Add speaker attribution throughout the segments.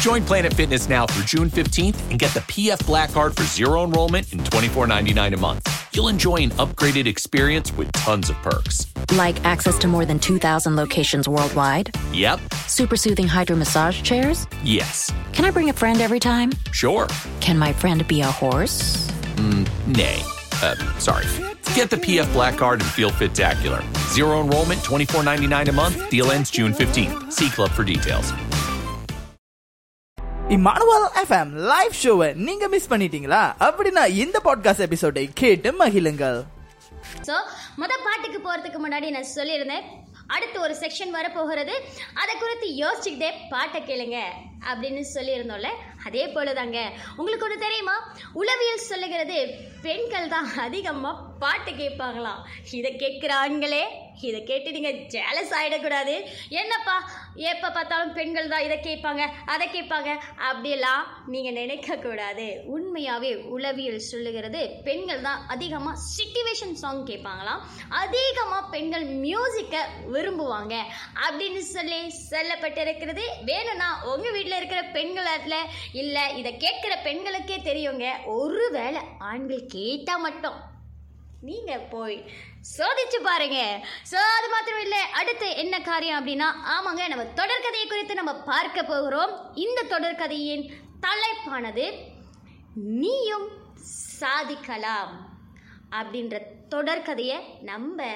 Speaker 1: Join Planet Fitness now through June 15th and get the PF Black Card for zero enrollment and $24.99 a month. You'll enjoy an upgraded experience with tons of perks.
Speaker 2: Like access to more than 2,000 locations worldwide,
Speaker 1: Yep.
Speaker 2: super soothing hydro massage chairs.
Speaker 1: Yes.
Speaker 2: Can I bring a friend every time?
Speaker 1: Sure.
Speaker 2: Can my friend be a horse?
Speaker 1: Nay. Uh, sorry. Get the PF Black Card and feel fit-tacular. Zero enrollment, $24.99 a month. Deal ends June 15th. See Club for details.
Speaker 3: Emmanuel FM live ஷோவை நீங்க miss பண்ணிட்டீங்களா? அப்படின்னா இந்த podcast எபிசோடை கேட்டு மகிழுங்கள்.
Speaker 4: So முத பாட்டுக்கு போகிறதுக்கு முன்னாடி நான் சொல்லியிருந்தேன் அடுத்து ஒரு செக்ஷன் வரப்போகிறது. அதை குறித்து யோசிச்சுக்கிட்டே பாட்டை கேளுங்க அப்படின்னு சொல்லியிருந்தோம்ல அதே போல தாங்க உங்களுக்கு ஒன்று தெரியுமா? உளவியல் சொல்லுகிறது பெண்கள் தான் அதிகமாக பாட்டு கேட்பாங்களாம். இதை கேட்குற ஆண்களே இதை கேட்டு நீங்கள் ஜேலஸ் ஆகிடக்கூடாது என்னப்பா எப்போ பார்த்தாலும் பெண்கள் தான் இதை கேட்பாங்க அதை கேட்பாங்க. அப்படியெல்லாம் நீங்கள் நினைக்கக்கூடாது. உண்மையாகவே உளவியல் சொல்லுகிறது பெண்கள் தான் அதிகமாக சிட்டிவேஷன் சாங் கேட்பாங்களாம். அதிகமாக பெண்கள் மியூசிக்கை விரும்புவாங்க. அப்படின்னு சொல்லி சொல்லப்பட்டிருக்கிறது. வேணும்னா உங்கள் வீட்டில் இருக்கிற பெண்களத்தில் இல்லை இதை கேட்குற பெண்களுக்கே தெரியுங்க. ஒருவேளை ஆண்கள் கேட்டால் மட்டும் நீங்க போய் சோதிச்சு பாருங்க. சோ அது மாத்திரம் இல்லை. அடுத்து என்ன காரியம் அப்படின்னா ஆமாங்க நம்ம தொடர்கதையை குறித்து நம்ம பார்க்க போகிறோம். இந்த தொடர்கதையின் தலைப்பானது நீயும் சாதிக்கலாம் அப்படின்ற தொடர்கதையை நம்ம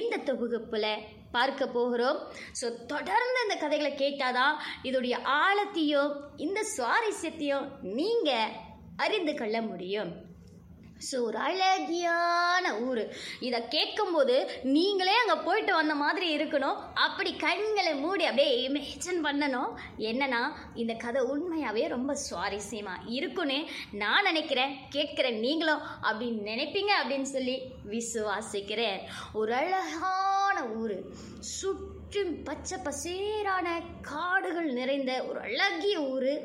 Speaker 4: இந்த தொகுப்பில் பார்க்க போகிறோம். ஸோ தொடர்ந்து இந்த கதைகளை கேட்டாதான் இதோடைய ஆழத்தையும் இந்த சுவாரஸ்யத்தையும் நீங்கள் அறிந்து கொள்ள முடியும். ஸோ ஒரு அழகியான ஊர். இதை கேட்கும்போது நீங்களே அங்கே போயிட்டு வந்த மாதிரி இருக்கணும். அப்படி கண்களை மூடி அப்படியே இமேஜின் பண்ணணும். என்னன்னா இந்த கதை உண்மையாகவே ரொம்ப சுவாரஸ்யமாக இருக்குன்னு நான் நினைக்கிறேன். கேட்குறேன் நீங்களும் அப்படின்னு நினைப்பீங்க அப்படின்னு சொல்லி விசுவாசிக்கிறேன். ஒரு அழகான ஊர். சுற்றும் பச்சை பசேரான காடுகள் நிறைந்த ஒரு அழகிய ஊர்.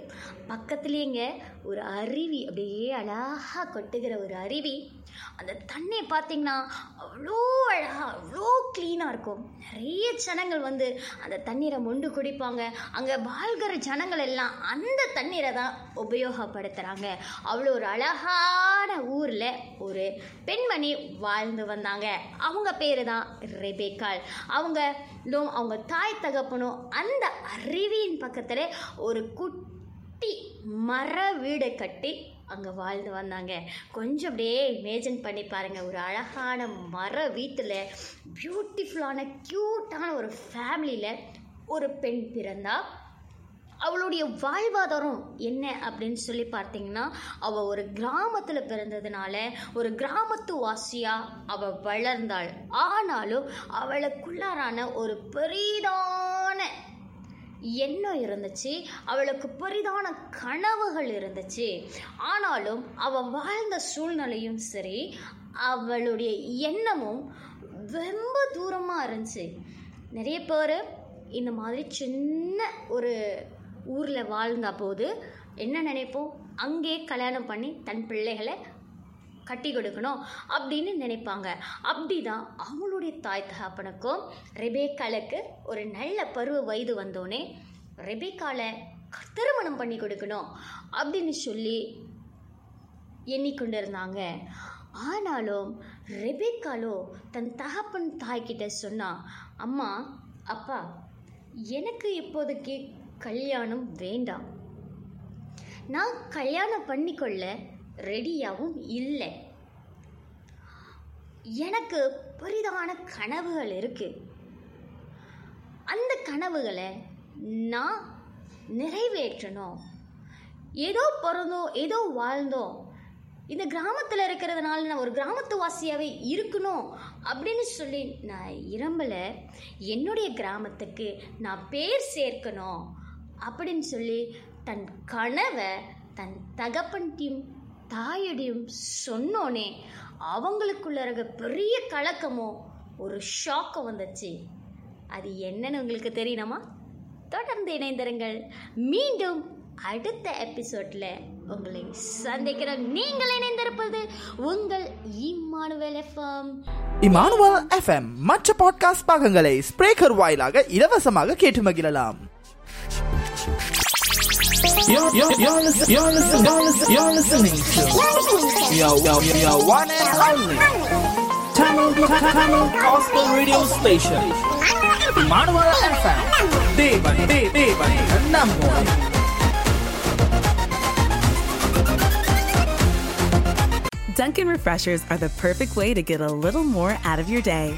Speaker 4: பக்கத்துலேயேங்க ஒரு அருவி அப்படியே அழகாக கொட்டுகிற ஒரு அருவி. அந்த தண்ணியை பார்த்தீங்கன்னா அவ்வளோ அழகாக அவ்வளோ க்ளீனாக இருக்கும். நிறைய ஜனங்கள் வந்து அந்த தண்ணீரை மொண்டு குடிப்பாங்க. அங்கே வாழ்கிற ஜனங்கள் எல்லாம் அந்த தண்ணீரை தான் உபயோகப்படுத்துகிறாங்க அவ்வளோ ஒரு அழகான ஊரில் ஒரு பெண்மணி வாழ்ந்து வந்தாங்க. அவங்க பேர் தான் ரெபேக்கால் அவங்க அவங்க தாய் தகப்பனும் அந்த அருவியின் பக்கத்தில் ஒரு குட்டி மர வீடு கட்டி அங்கே வாழ்ந்து வந்தாங்க. கொஞ்சம் அப்படியே இமேஜின் பண்ணி பாருங்கள் ஒரு அழகான மர வீட்டில் பியூட்டிஃபுல்லான க்யூட்டான ஒரு ஃபேமிலியில் ஒரு பெண் பிறந்தா அவளுடைய வாழ்வாதாரம் என்ன அப்படின்னு சொல்லி பார்த்தீங்கன்னா அவள் ஒரு கிராமத்தில் பிறந்ததுனால ஒரு கிராமத்து வாசியாக அவள் வளர்ந்தாள். ஆனாலும் அவளுக்குள்ளாரான ஒரு பெரிதான எண்ணம் இருந்துச்சு அவளுக்கு பெரிதான கனவுகள் இருந்துச்சு. ஆனாலும் அவள் வாழ்ந்த சூழ்நிலையும் சரி அவளுடைய எண்ணமும் ரொம்ப தூரமாக இருந்துச்சு. நிறைய பேர் இந்த மாதிரி சின்ன ஒரு ஊரில் வாழ்ந்த போது என்ன நினைப்போம்? அங்கே கல்யாணம் பண்ணி தன் பிள்ளைகளை கட்டி கொடுக்கணும் அப்படின்னு நினைப்பாங்க. அப்படிதான் அவங்களுடைய தாய் தகப்பனுக்கும் ரெபேக்காலுக்கு ஒரு நல்ல பருவ வயது வந்தோடனே ரெபேக்காலை திருமணம் பண்ணி கொடுக்கணும் அப்படின்னு சொல்லி எண்ணிக்கொண்டிருந்தாங்க. ஆனாலும் ரெபேக்காலோ தன் தகப்பன் தாய்கிட்ட சொன்னா அம்மா அப்பா எனக்கு இப்போதைக்கு கல்யாணம் வேண்டாம். நான் கல்யாணம் பண்ணிக்கொள்ள ரெடியாகவும் இல்லை. எனக்கு பெரிதான கனவுகள் இருக்குது அந்த கனவுகளை நான் நிறைவேற்றணும். ஏதோ பிறந்தோம் ஏதோ வாழ்ந்தோம். இந்த கிராமத்தில் இருக்கிறதுனால நான் ஒரு கிராமத்து வாசியாகவே இருக்கணும் அப்படின்னு சொல்லி நான் இரம்பலை என்னுடைய கிராமத்துக்கு நான் பேர் சேர்க்கணும் அப்படின்னு சொல்லி தன் கனவை தன் தகப்பன் டீம் தாயிடம் சொன்னோனே அவங்களுக்குள்ள இருக்க பெரிய கலக்கமோ ஒரு ஷாக்கம் வந்துச்சு. அது என்னன்னு உங்களுக்கு தெரியணுமா? தொடர்ந்து இணைந்திருங்கள். மீண்டும் அடுத்த எபிசோட்ல உங்களை சந்திக்கிற நீங்கள் இணைந்திருப்பது உங்கள் இம்மானுவேல் எஃப்எம்.
Speaker 3: Emmanuel FM. மற்ற பாட்காஸ்ட் பாகங்களை ஸ்பிரேக்கர் வாயிலாக இலவசமாக கேட்டு மகிழலாம். You're.
Speaker 5: Dunkin' Refreshers are the perfect way to get a little more out of your day.